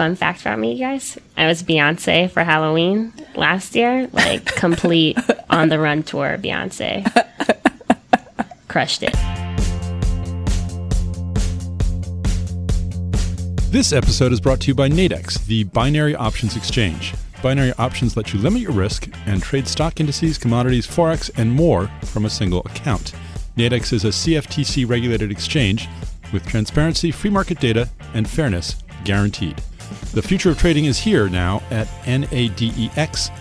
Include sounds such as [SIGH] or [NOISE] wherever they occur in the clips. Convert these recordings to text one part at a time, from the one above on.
fun fact about me, you guys. I was Beyonce for Halloween last year, like [LAUGHS] complete on the run tour Beyonce. Crushed it. This episode is brought to you by Nadex, the binary options exchange. Binary options let you limit your risk and trade stock indices, commodities, forex, and more from a single account. Nadex is a CFTC regulated exchange with transparency, free market data, and fairness guaranteed. The future of trading is here now at nadex.com.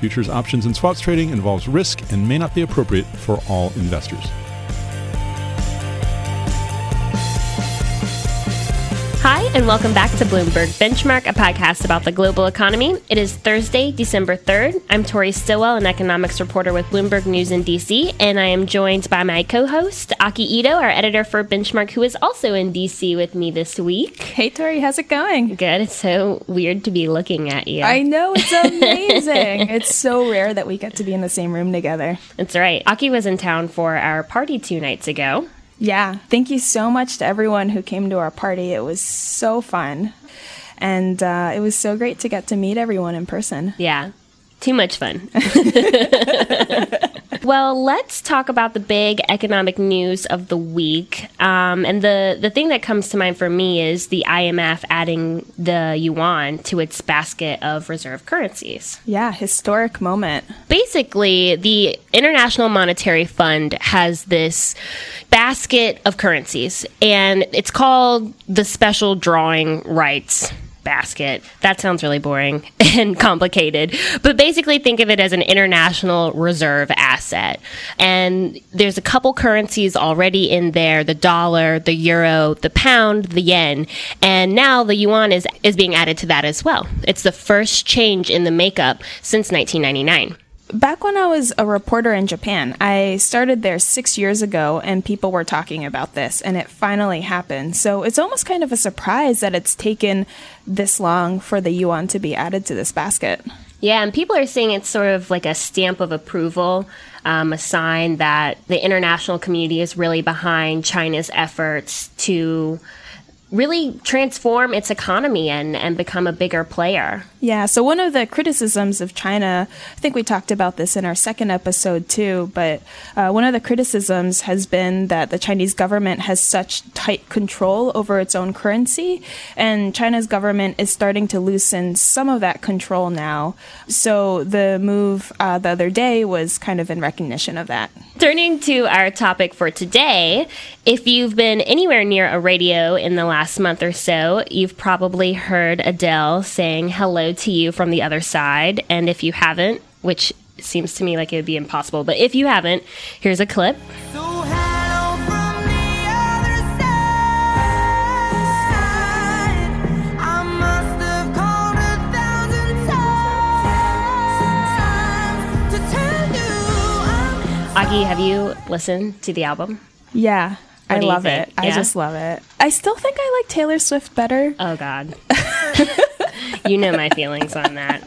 Futures, options, and swaps trading involves risk and may not be appropriate for all investors. And welcome back to Bloomberg Benchmark, a podcast about the global economy. It is Thursday, December 3rd. I'm Tori Stillwell, an economics reporter with Bloomberg News in DC, and I am joined by my co host, Aki Ito, our editor for Benchmark, who is also in DC with me this week. Hey, Tori, how's it going? Good. It's so weird to be looking at you. I know, it's [LAUGHS] amazing. it's so rare that we get to be in the same room together. That's right. Aki was in town for our party two nights ago. Yeah. Thank you so much to everyone who came to our party. It was so fun. And uh, it was so great to get to meet everyone in person. Yeah. Too much fun. [LAUGHS] [LAUGHS] well, let's talk about the big economic news of the week. Um, and the, the thing that comes to mind for me is the IMF adding the yuan to its basket of reserve currencies. Yeah, historic moment. Basically, the International Monetary Fund has this basket of currencies, and it's called the Special Drawing Rights basket. That sounds really boring [LAUGHS] and complicated. But basically, think of it as an international reserve asset. And there's a couple currencies already in there the dollar, the euro, the pound, the yen. And now the yuan is, is being added to that as well. It's the first change in the makeup since 1999 back when I was a reporter in Japan, I started there six years ago and people were talking about this and it finally happened. So it's almost kind of a surprise that it's taken this long for the yuan to be added to this basket. Yeah, and people are saying it's sort of like a stamp of approval, um, a sign that the international community is really behind China's efforts to really transform its economy and, and become a bigger player. Yeah, so one of the criticisms of China, I think we talked about this in our second episode too, but uh, one of the criticisms has been that the Chinese government has such tight control over its own currency, and China's government is starting to loosen some of that control now. So the move uh, the other day was kind of in recognition of that. Turning to our topic for today, if you've been anywhere near a radio in the last month or so, you've probably heard Adele saying hello to you from the other side. And if you haven't, which seems to me like it would be impossible, but if you haven't, here's a clip. So Aki, have you listened to the album? Yeah, I love it. Yeah? I just love it. I still think I like Taylor Swift better. Oh God. [LAUGHS] you know my feelings on that.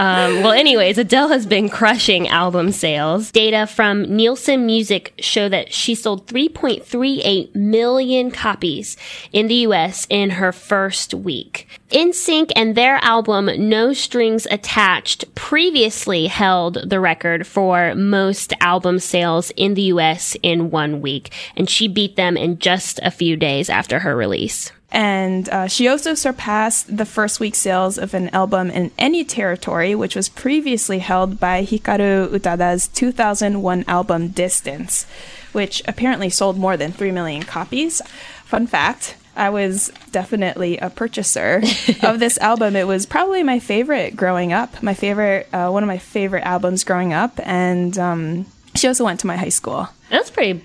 Um, well, anyways, Adele has been crushing album sales. Data from Nielsen Music show that she sold 3.38 million copies in the US in her first week. NSYNC and their album No Strings Attached previously held the record for most album sales in the US in one week, and she beat them in just a few days after her release. And uh, she also surpassed the first week sales of an album in any territory, which was previously held by Hikaru Utada's 2001 album Distance, which apparently sold more than 3 million copies. Fun fact I was definitely a purchaser [LAUGHS] of this album. It was probably my favorite growing up, my favorite, uh, one of my favorite albums growing up. And um, she also went to my high school. That's pretty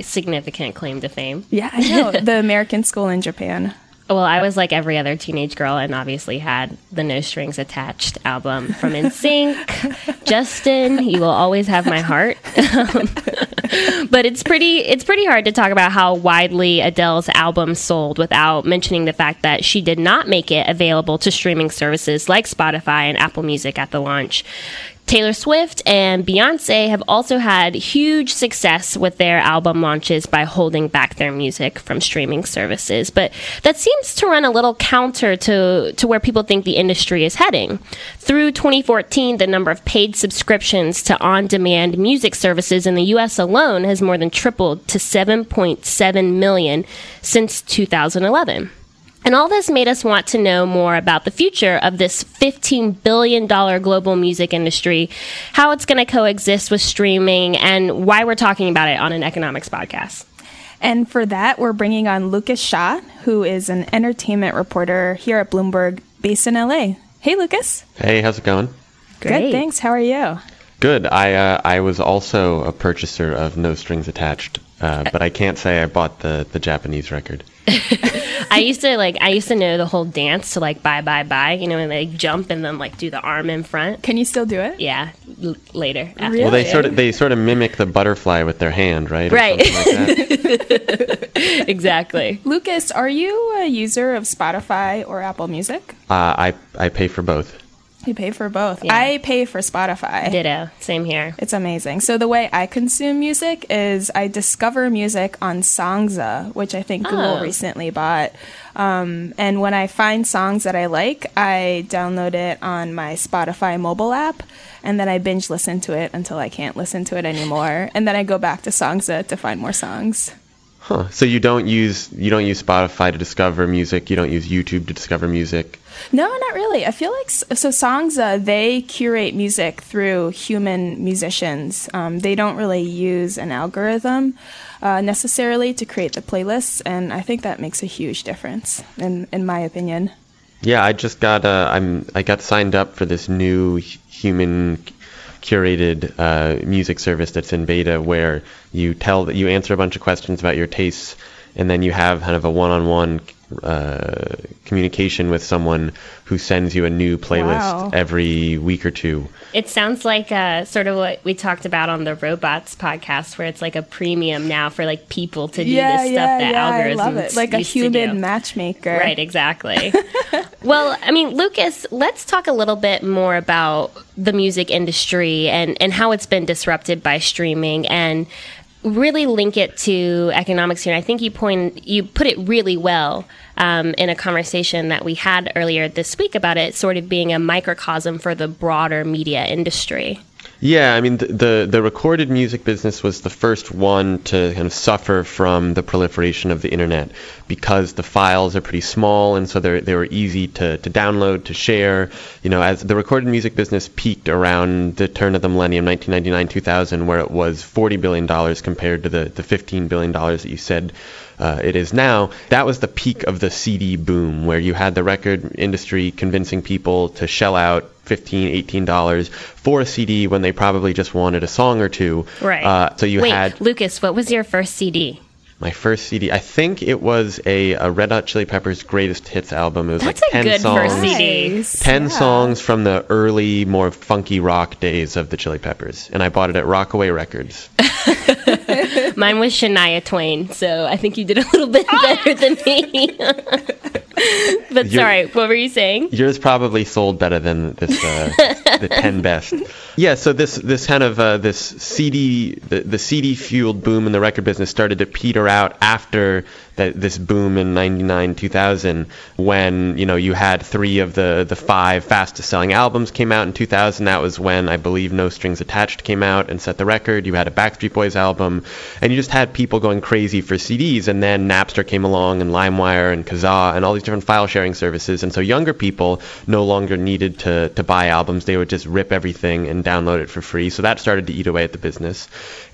significant claim to fame. Yeah, I know. [LAUGHS] the American School in Japan. Well, I was like every other teenage girl and obviously had the No Strings Attached album from NSYNC. [LAUGHS] Justin, you will always have my heart. Um, [LAUGHS] but it's pretty it's pretty hard to talk about how widely Adele's album sold without mentioning the fact that she did not make it available to streaming services like Spotify and Apple Music at the launch. Taylor Swift and Beyonce have also had huge success with their album launches by holding back their music from streaming services. But that seems to run a little counter to, to where people think the industry is heading. Through 2014, the number of paid subscriptions to on demand music services in the US alone has more than tripled to 7.7 million since 2011. And all this made us want to know more about the future of this $15 billion global music industry, how it's going to coexist with streaming, and why we're talking about it on an economics podcast. And for that, we're bringing on Lucas Shaw, who is an entertainment reporter here at Bloomberg, based in LA. Hey, Lucas. Hey, how's it going? Great. Good, thanks. How are you? Good. I uh, I was also a purchaser of No Strings Attached, uh, but I can't say I bought the the Japanese record. I used to like I used to know the whole dance to like bye bye bye, you know, and like jump and then like do the arm in front. Can you still do it? Yeah, l- later. After. Really? Well, they sort of they sort of mimic the butterfly with their hand, right? right. Like [LAUGHS] exactly. Lucas, are you a user of Spotify or Apple Music? Uh, I I pay for both. You pay for both. Yeah. I pay for Spotify. Ditto. Same here. It's amazing. So the way I consume music is I discover music on Songza, which I think oh. Google recently bought. Um, and when I find songs that I like, I download it on my Spotify mobile app, and then I binge listen to it until I can't listen to it anymore. And then I go back to Songza to find more songs. Huh. So you don't use you don't use Spotify to discover music. You don't use YouTube to discover music. No, not really. I feel like so Songza uh, they curate music through human musicians. Um, they don't really use an algorithm uh, necessarily to create the playlists, and I think that makes a huge difference in in my opinion. Yeah, I just got uh, I'm I got signed up for this new human curated uh, music service that's in beta where you tell that you answer a bunch of questions about your tastes and then you have kind of a one-on-one uh, communication with someone who sends you a new playlist wow. every week or two. It sounds like uh, sort of what we talked about on the robots podcast, where it's like a premium now for like people to do yeah, this yeah, stuff that yeah, algorithms I love it. like a human matchmaker. Right, exactly. [LAUGHS] well, I mean, Lucas, let's talk a little bit more about the music industry and and how it's been disrupted by streaming and really link it to economics here. And I think you point you put it really well um, in a conversation that we had earlier this week about it sort of being a microcosm for the broader media industry. Yeah, I mean the, the, the recorded music business was the first one to kind of suffer from the proliferation of the internet because the files are pretty small and so they they were easy to, to download to share. You know, as the recorded music business peaked around the turn of the millennium, 1999 2000, where it was 40 billion dollars compared to the the 15 billion dollars that you said uh, it is now, that was the peak of the CD boom, where you had the record industry convincing people to shell out 15 18 dollars for a cd when they probably just wanted a song or two right uh, so you Wait, had lucas what was your first cd my first CD. I think it was a, a, Red Hot Chili Peppers greatest hits album. It was That's like ten good songs. First CD. Ten yeah. songs from the early, more funky rock days of the Chili Peppers, and I bought it at Rockaway Records. [LAUGHS] [LAUGHS] Mine was Shania Twain, so I think you did a little bit [LAUGHS] better than me. but sorry, what were you saying? Yours probably sold better than this uh, the [LAUGHS] ten best. Yeah, so this this kind of uh, this CD the, the CD fueled boom in the record business started to peter out after that this boom in 99 2000 when you know you had three of the the five fastest selling albums came out in 2000 that was when i believe no strings attached came out and set the record you had a backstreet boys album and you just had people going crazy for cds and then napster came along and limewire and kazaa and all these different file sharing services and so younger people no longer needed to to buy albums. They would just rip everything and download it for free. So that started to eat away at the business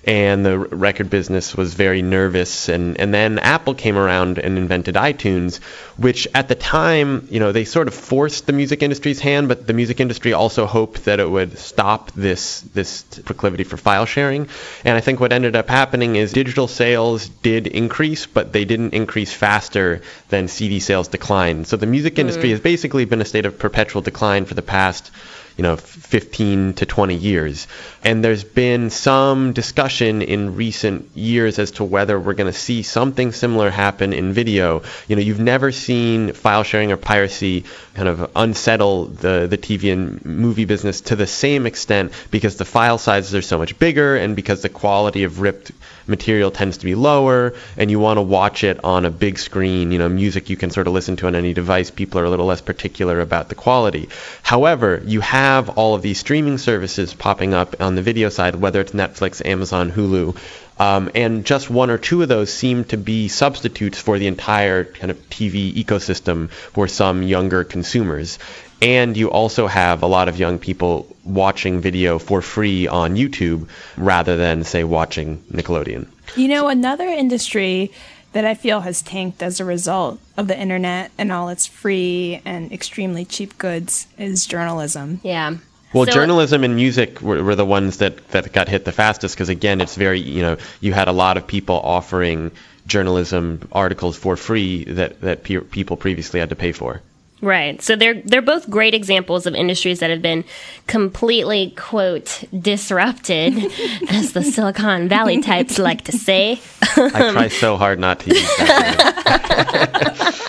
and the record business was very nervous. And and then Apple came around and invented iTunes which at the time you know they sort of forced the music industry's hand but the music industry also hoped that it would stop this this proclivity for file sharing. And I think what ended up happening is digital sales did increase but they didn't increase faster than CD sales declined. So the music industry mm. has basically been a state of perpetual decline for the past you know 15 to 20 years. And there's been some discussion in recent years as to whether we're going to see something similar happen in video. You know, you've never seen file sharing or piracy kind of unsettle the the TV and movie business to the same extent because the file sizes are so much bigger and because the quality of ripped material tends to be lower and you want to watch it on a big screen. You know, music you can sort of listen to on any device. People are a little less particular about the quality. However, you have all of these streaming services popping up on the video side, whether it's Netflix, Amazon, Hulu. Um, and just one or two of those seem to be substitutes for the entire kind of TV ecosystem for some younger consumers. And you also have a lot of young people watching video for free on YouTube rather than, say, watching Nickelodeon. You know, another industry that I feel has tanked as a result of the internet and all its free and extremely cheap goods is journalism. Yeah. Well, So- journalism and music were, were the ones that, that got hit the fastest because, again, it's very, you know, you had a lot of people offering journalism articles for free that, that pe- people previously had to pay for. Right. So they're they're both great examples of industries that have been completely quote disrupted, [LAUGHS] as the Silicon Valley types like to say. I try so hard not to use that.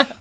[LAUGHS]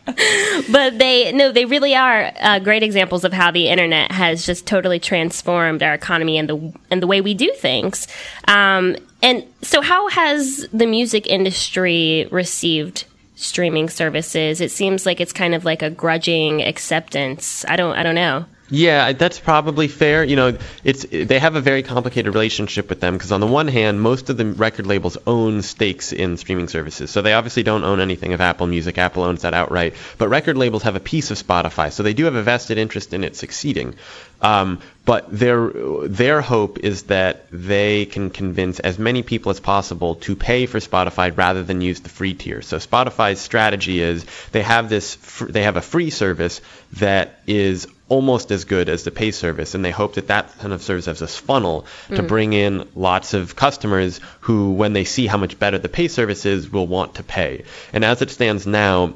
But they no, they really are uh, great examples of how the internet has just totally transformed our economy and the and the way we do things. Um, and so, how has the music industry received streaming services? It seems like it's kind of like a grudging acceptance. I don't I don't know. Yeah, that's probably fair. You know, it's they have a very complicated relationship with them because on the one hand, most of the record labels own stakes in streaming services, so they obviously don't own anything of Apple Music. Apple owns that outright, but record labels have a piece of Spotify, so they do have a vested interest in it succeeding. Um, but their their hope is that they can convince as many people as possible to pay for Spotify rather than use the free tier. So Spotify's strategy is they have this they have a free service that is almost as good as the pay service, and they hope that that kind of serves as a funnel to mm. bring in lots of customers who, when they see how much better the pay service is, will want to pay. And as it stands now,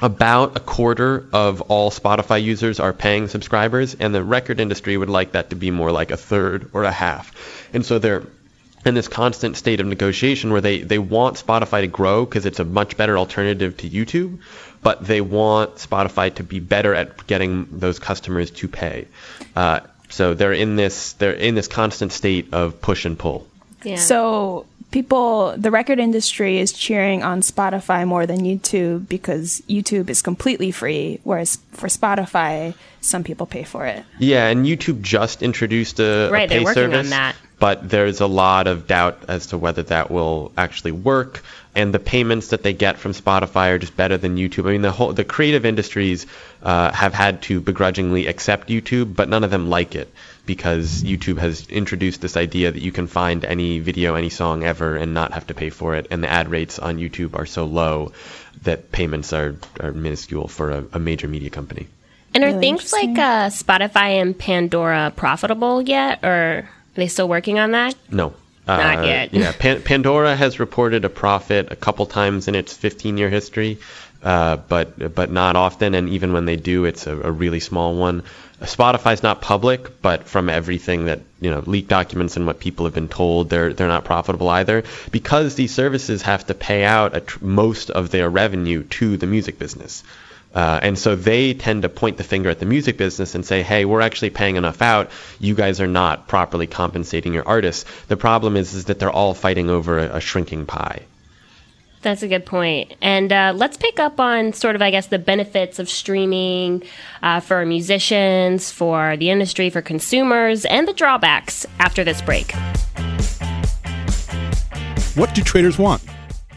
about a quarter of all Spotify users are paying subscribers, and the record industry would like that to be more like a third or a half. And so they're in this constant state of negotiation where they, they want Spotify to grow because it's a much better alternative to YouTube, but they want Spotify to be better at getting those customers to pay. Uh, so they're in this they're in this constant state of push and pull. Yeah. So people, the record industry is cheering on Spotify more than YouTube because YouTube is completely free, whereas for Spotify, some people pay for it. Yeah, and YouTube just introduced a, a Right, pay they're working on service, that. But there's a lot of doubt as to whether that will actually work. And the payments that they get from Spotify are just better than YouTube. I mean, the whole the creative industries uh, have had to begrudgingly accept YouTube, but none of them like it because YouTube has introduced this idea that you can find any video, any song ever, and not have to pay for it. And the ad rates on YouTube are so low that payments are, are minuscule for a, a major media company. and are Really things like uh, Spotify and Pandora profitable yet, or are they still working on that? No. Not Uh, yet. yeah, Pan- Pandora has reported a profit a couple times in its 15-year history, uh, but but not often. And even when they do, it's a, a really small one. Spotify's not public, but from everything that you know, leaked documents and what people have been told, they're they're not profitable either because these services have to pay out a tr- most of their revenue to the music business. Uh, and so they tend to point the finger at the music business and say, hey, we're actually paying enough out. You guys are not properly compensating your artists. The problem is, is that they're all fighting over a, a shrinking pie. That's a good point. And uh, let's pick up on sort of, I guess, the benefits of streaming uh, for musicians, for the industry, for consumers, and the drawbacks after this break. What do traders want?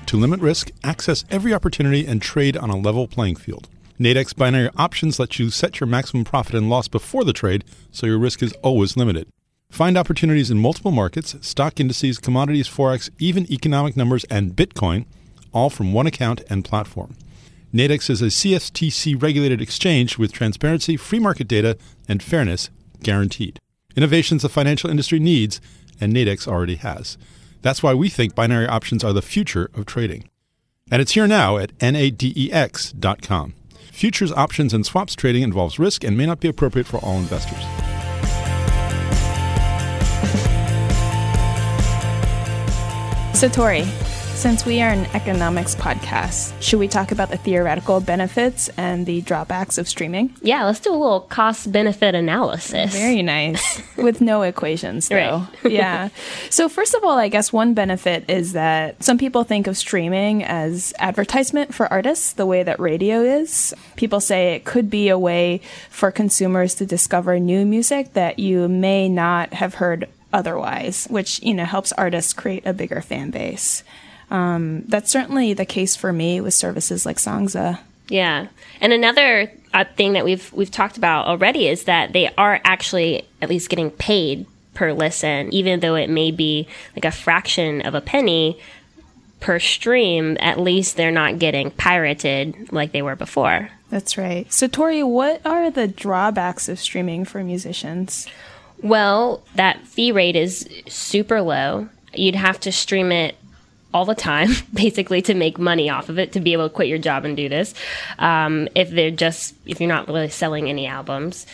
To limit risk, access every opportunity, and trade on a level playing field. Nadex binary options let you set your maximum profit and loss before the trade, so your risk is always limited. Find opportunities in multiple markets, stock indices, commodities, forex, even economic numbers, and Bitcoin, all from one account and platform. Nadex is a CFTC regulated exchange with transparency, free market data, and fairness guaranteed. Innovations the financial industry needs, and Nadex already has. That's why we think binary options are the future of trading. And it's here now at nadex.com. Futures, options, and swaps trading involves risk and may not be appropriate for all investors. So Tori, since we are an economics podcast, should we talk about the theoretical benefits and the drawbacks of streaming? Yeah, let's do a little cost benefit analysis. Very nice. [LAUGHS] With no equations, though. Right. [LAUGHS] yeah. So, first of all, I guess one benefit is that some people think of streaming as advertisement for artists, the way that radio is. People say it could be a way for consumers to discover new music that you may not have heard otherwise, which, you know, helps artists create a bigger fan base. Um, that's certainly the case for me with services like Songza. Yeah, and another uh, thing that we've we've talked about already is that they are actually at least getting paid per listen, even though it may be like a fraction of a penny per stream. At least they're not getting pirated like they were before. That's right. So, Tori, what are the drawbacks of streaming for musicians? Well, that fee rate is super low. You'd have to stream it all the time, [LAUGHS] basically, to make money off of it, to be able to quit your job and do this. Um, if they're just, if you're not really selling any albums.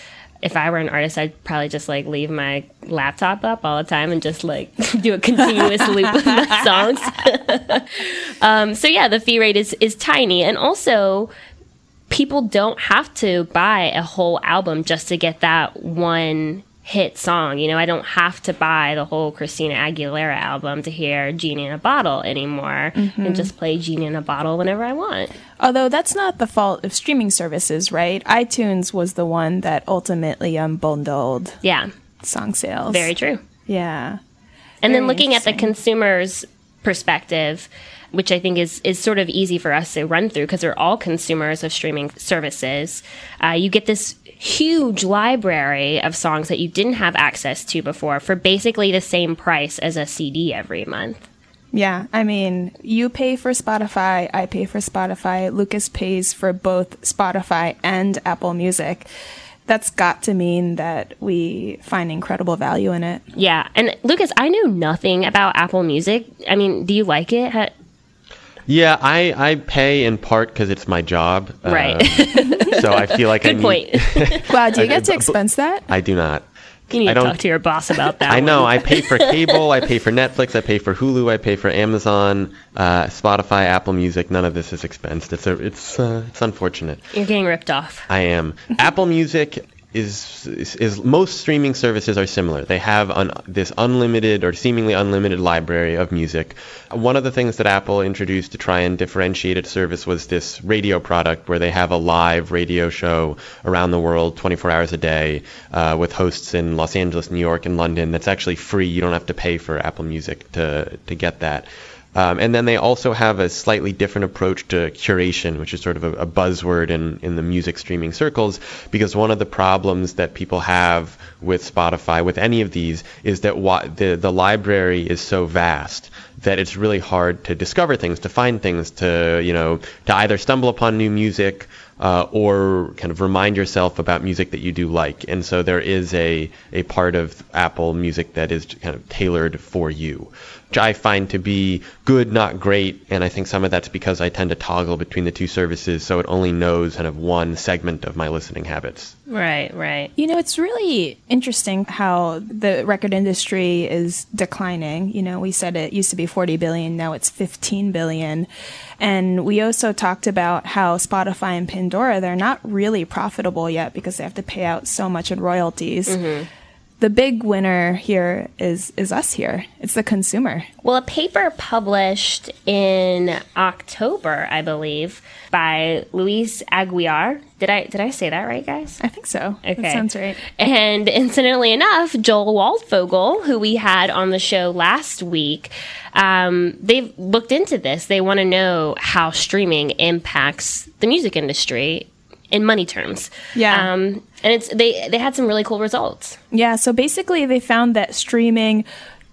If I were an artist, I'd probably just like leave my laptop up all the time and just like [LAUGHS] do a continuous loop of my [LAUGHS] songs. um, so yeah, the fee rate is is tiny, and also people don't have to buy a whole album just to get that one hit song. You know, I don't have to buy the whole Christina Aguilera album to hear Genie in a Bottle anymore and just play Genie in a Bottle whenever I want. Although that's not the fault of streaming services, right? iTunes was the one that ultimately unbundled Yeah, song sales. very true. Yeah. And then looking at the consumer's perspective, which I think is, is sort of easy for us to run through because we're all consumers of streaming services. Uh, you get this huge library of songs that you didn't have access to before for basically the same price as a CD every month. Yeah. I mean, you pay for Spotify, I pay for Spotify, Lucas pays for both Spotify and Apple Music. That's got to mean that we find incredible value in it. Yeah. And Lucas, I knew nothing about Apple Music. I mean, do you like it? Ha- Yeah, I, I pay in part because it's my job. Right. so I feel like [LAUGHS] I Good need, point. [LAUGHS] Wow, do you get to expense that? I do not. You need I to don't- talk to your boss about that. I know. I pay for [LAUGHS] cable. I pay for Netflix. I pay for Hulu. I pay for Amazon, uh, Spotify, Apple Music. None of this is expensed. It's a, it's uh, it's unfortunate. You're getting ripped off. I am. Apple Music is, is is most streaming services are similar. They have un, this unlimited or seemingly unlimited library of music. One of the things that Apple introduced to try and differentiate its service was this radio product where they have a live radio show around the world 24 hours a day uh, with hosts in Los Angeles, New York, and London. That's actually free. You don't have to pay for Apple Music to to get that. Um, and then they also have a slightly different approach to curation, which is sort of a, a buzzword in, in the music streaming circles, because one of the problems that people have with Spotify, with any of these, is that wa- the, the library is so vast that it's really hard to discover things, to find things, to, you know, to either stumble upon new music uh, or kind of remind yourself about music that you do like. And so there is a, a part of Apple Music that is kind of tailored for you, which I find to be good, not great. And I think some of that's because I tend to toggle between the two services, so it only knows kind of one segment of my listening habits. Right, right. You know, it's really interesting how the record industry is declining. You know, we said it used to be 40 billion, now it's 15 billion. And we also talked about how Spotify and Pandora, they're not really profitable yet because they have to pay out so much in royalties. Mm-hmm. The big winner here is is us here. It's the consumer. Well, a paper published in October, I believe, by Luis Aguiar. Did I did I say that right, guys? I think so. Okay. That sounds right. And incidentally enough, Joel Waldfogel, who we had on the show last week, um, they've looked into this. They want to know how streaming impacts the music industry in money terms. Yeah. Um, and it's they they had some really cool results. Yeah, so basically, they found that streaming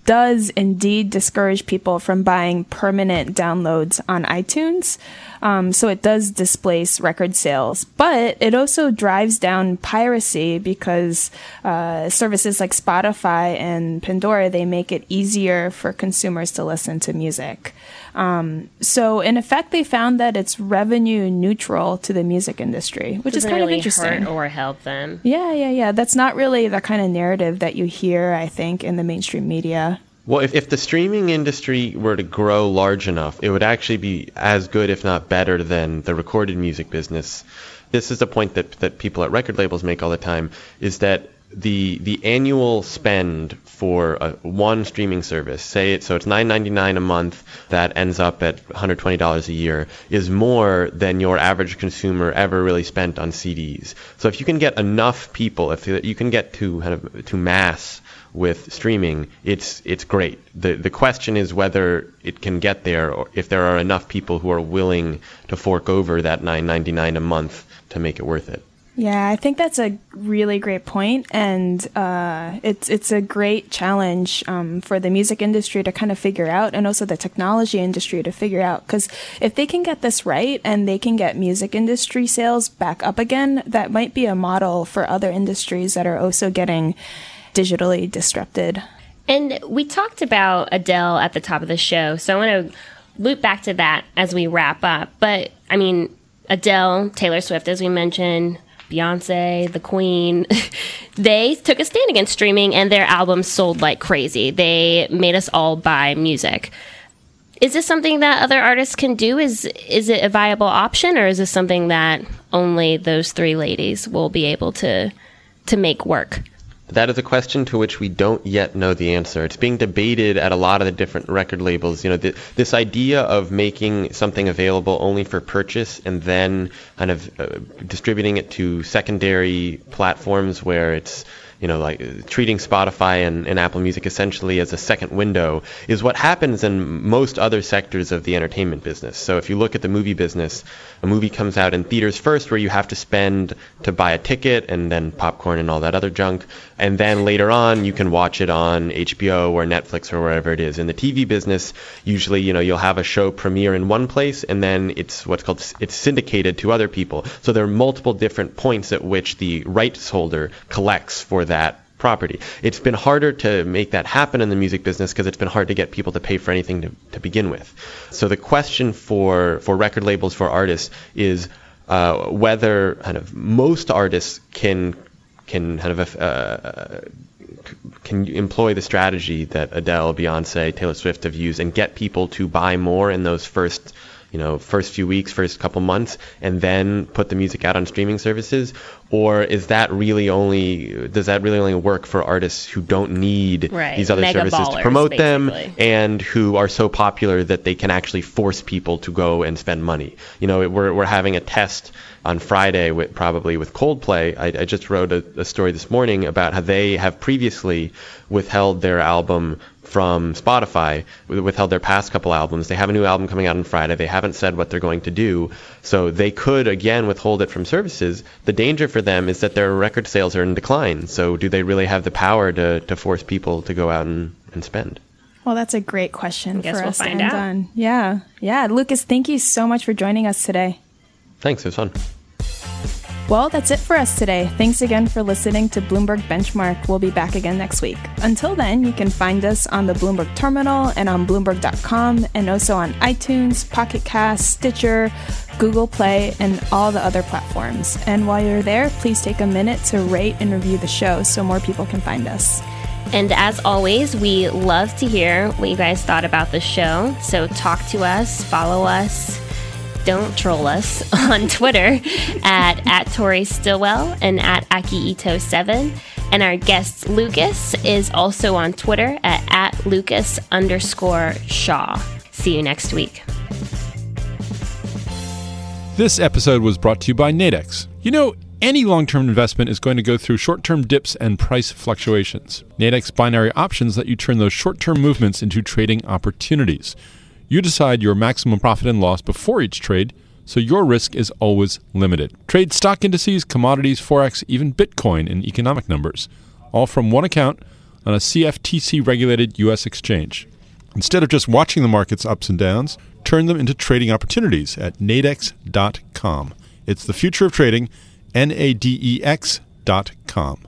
does indeed discourage people from buying permanent downloads on iTunes. Um, so it does displace record sales, but it also drives down piracy because uh, services like Spotify and Pandora they make it easier for consumers to listen to music. Um, so in effect, they found that it's revenue neutral to the music industry, which is Doesn't kind really of interesting. hurt or help them. Yeah, yeah, yeah. That's not really the kind of narrative that you hear, I think, in the mainstream media. Well, if, if the streaming industry were to grow large enough, it would actually be as good, if not better, than the recorded music business. This is a point that, that people at record labels make all the time, is that the the annual spend for a, one streaming service, say it so it's nine ninety nine a month, that ends up at one hundred twenty dollars a year, is more than your average consumer ever really spent on CDs. So if you can get enough people, if you can get to kind of to mass with streaming, it's it's great. The the question is whether it can get there or if there are enough people who are willing to fork over that 9.99 a month to make it worth it. Yeah, I think that's a really great point, and uh, it's it's a great challenge um, for the music industry to kind of figure out, and also the technology industry to figure out. Because if they can get this right and they can get music industry sales back up again, that might be a model for other industries that are also getting digitally disrupted. And we talked about Adele at the top of the show, so I want to loop back to that as we wrap up. But I mean, Adele, Taylor Swift, as we mentioned Beyonce, the Queen, [LAUGHS] they took a stand against streaming and their albums sold like crazy. They made us all buy music. Is this something that other artists can do? Is is it a viable option or is this something that only those three ladies will be able to to make work? That is a question to which we don't yet know the answer. It's being debated at a lot of the different record labels. You know, th- this idea of making something available only for purchase and then kind of uh, distributing it to secondary platforms where it's you know, like treating Spotify and, and, Apple Music essentially as a second window is what happens in most other sectors of the entertainment business. So if you look at the movie business, a movie comes out in theaters first where you have to spend to buy a ticket and then popcorn and all that other junk. And then later on, you can watch it on HBO or Netflix or wherever it is. In the TV business, usually, you know, you'll have a show premiere in one place and then it's what's called, it's syndicated to other people. So there are multiple different points at which the rights holder collects for that property. It's been harder to make that happen in the music business because it's been hard to get people to pay for anything to, to begin with. So the question for, for record labels, for artists, is uh, whether kind of most artists can can kind of uh, can employ the strategy that Adele, Beyonce, Taylor Swift have used and get people to buy more in those first you know first few weeks, first couple months, and then put the music out on streaming services, or is that really only does that really only work for artists who don't need right. these other Mega services ballers, to promote basically. them and who are so popular that they can actually force people to go and spend money? You know, we're we're having a test on Friday with probably with Coldplay. I, I just wrote a, a story this morning about how they have previously withheld their album from Spotify, withheld their past couple albums. They have a new album coming out on Friday. They haven't said what they're going to do. So they could, again, withhold it from services. The danger for them is that their record sales are in decline. So do they really have the power to, to force people to go out and, and spend? Well, that's a great question Guess for we'll us find to end out. on. Yeah. Yeah. Lucas, thank you so much for joining us today. Thanks, it was fun. Well, that's it for us today. Thanks again for listening to Bloomberg Benchmark. We'll be back again next week. Until then, you can find us on the Bloomberg Terminal and on Bloomberg.com and also on iTunes, Pocket Cast, Stitcher, Google Play, and all the other platforms. And while you're there, please take a minute to rate and review the show so more people can find us. And as always, we love to hear what you guys thought about the show. So talk to us, follow us, don't troll us [LAUGHS] on Twitter at, at Tori Stillwell and at Akiito7. And our guest Lucas is also on Twitter at, at Lucas underscore Shaw. See you next week. This episode was brought to you by Nadex. You know, any long term investment is going to go through short term dips and price fluctuations. Nadex binary options let you turn those short term movements into trading opportunities. You decide your maximum profit and loss before each trade, so your risk is always limited. Trade stock indices, commodities, Forex, even Bitcoin and economic numbers, all from one account on a CFTC regulated U.S. exchange. Instead of just watching the market's ups and downs, turn them into trading opportunities at nadex.com. It's the future of trading, N A D E X.com.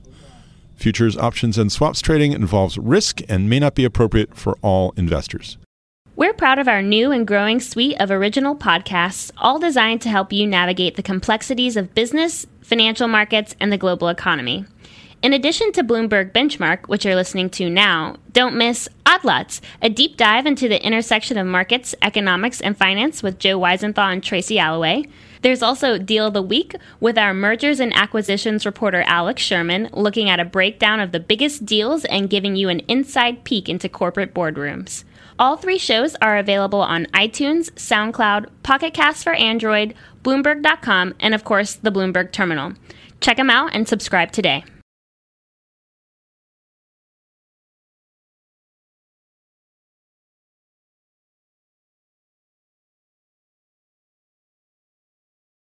Futures, options, and swaps trading involves risk and may not be appropriate for all investors. We're proud of our new and growing suite of original podcasts, all designed to help you navigate the complexities of business, financial markets, and the global economy. In addition to Bloomberg Benchmark, which you're listening to now, don't miss Odd Lots, a deep dive into the intersection of markets, economics, and finance with Joe Weisenthal and Tracy Alloway. There's also Deal of the Week with our mergers and acquisitions reporter Alex Sherman looking at a breakdown of the biggest deals and giving you an inside peek into corporate boardrooms. All three shows are available on iTunes, SoundCloud, Pocket Cast for Android, Bloomberg.com, and of course, the Bloomberg Terminal. Check them out and subscribe today.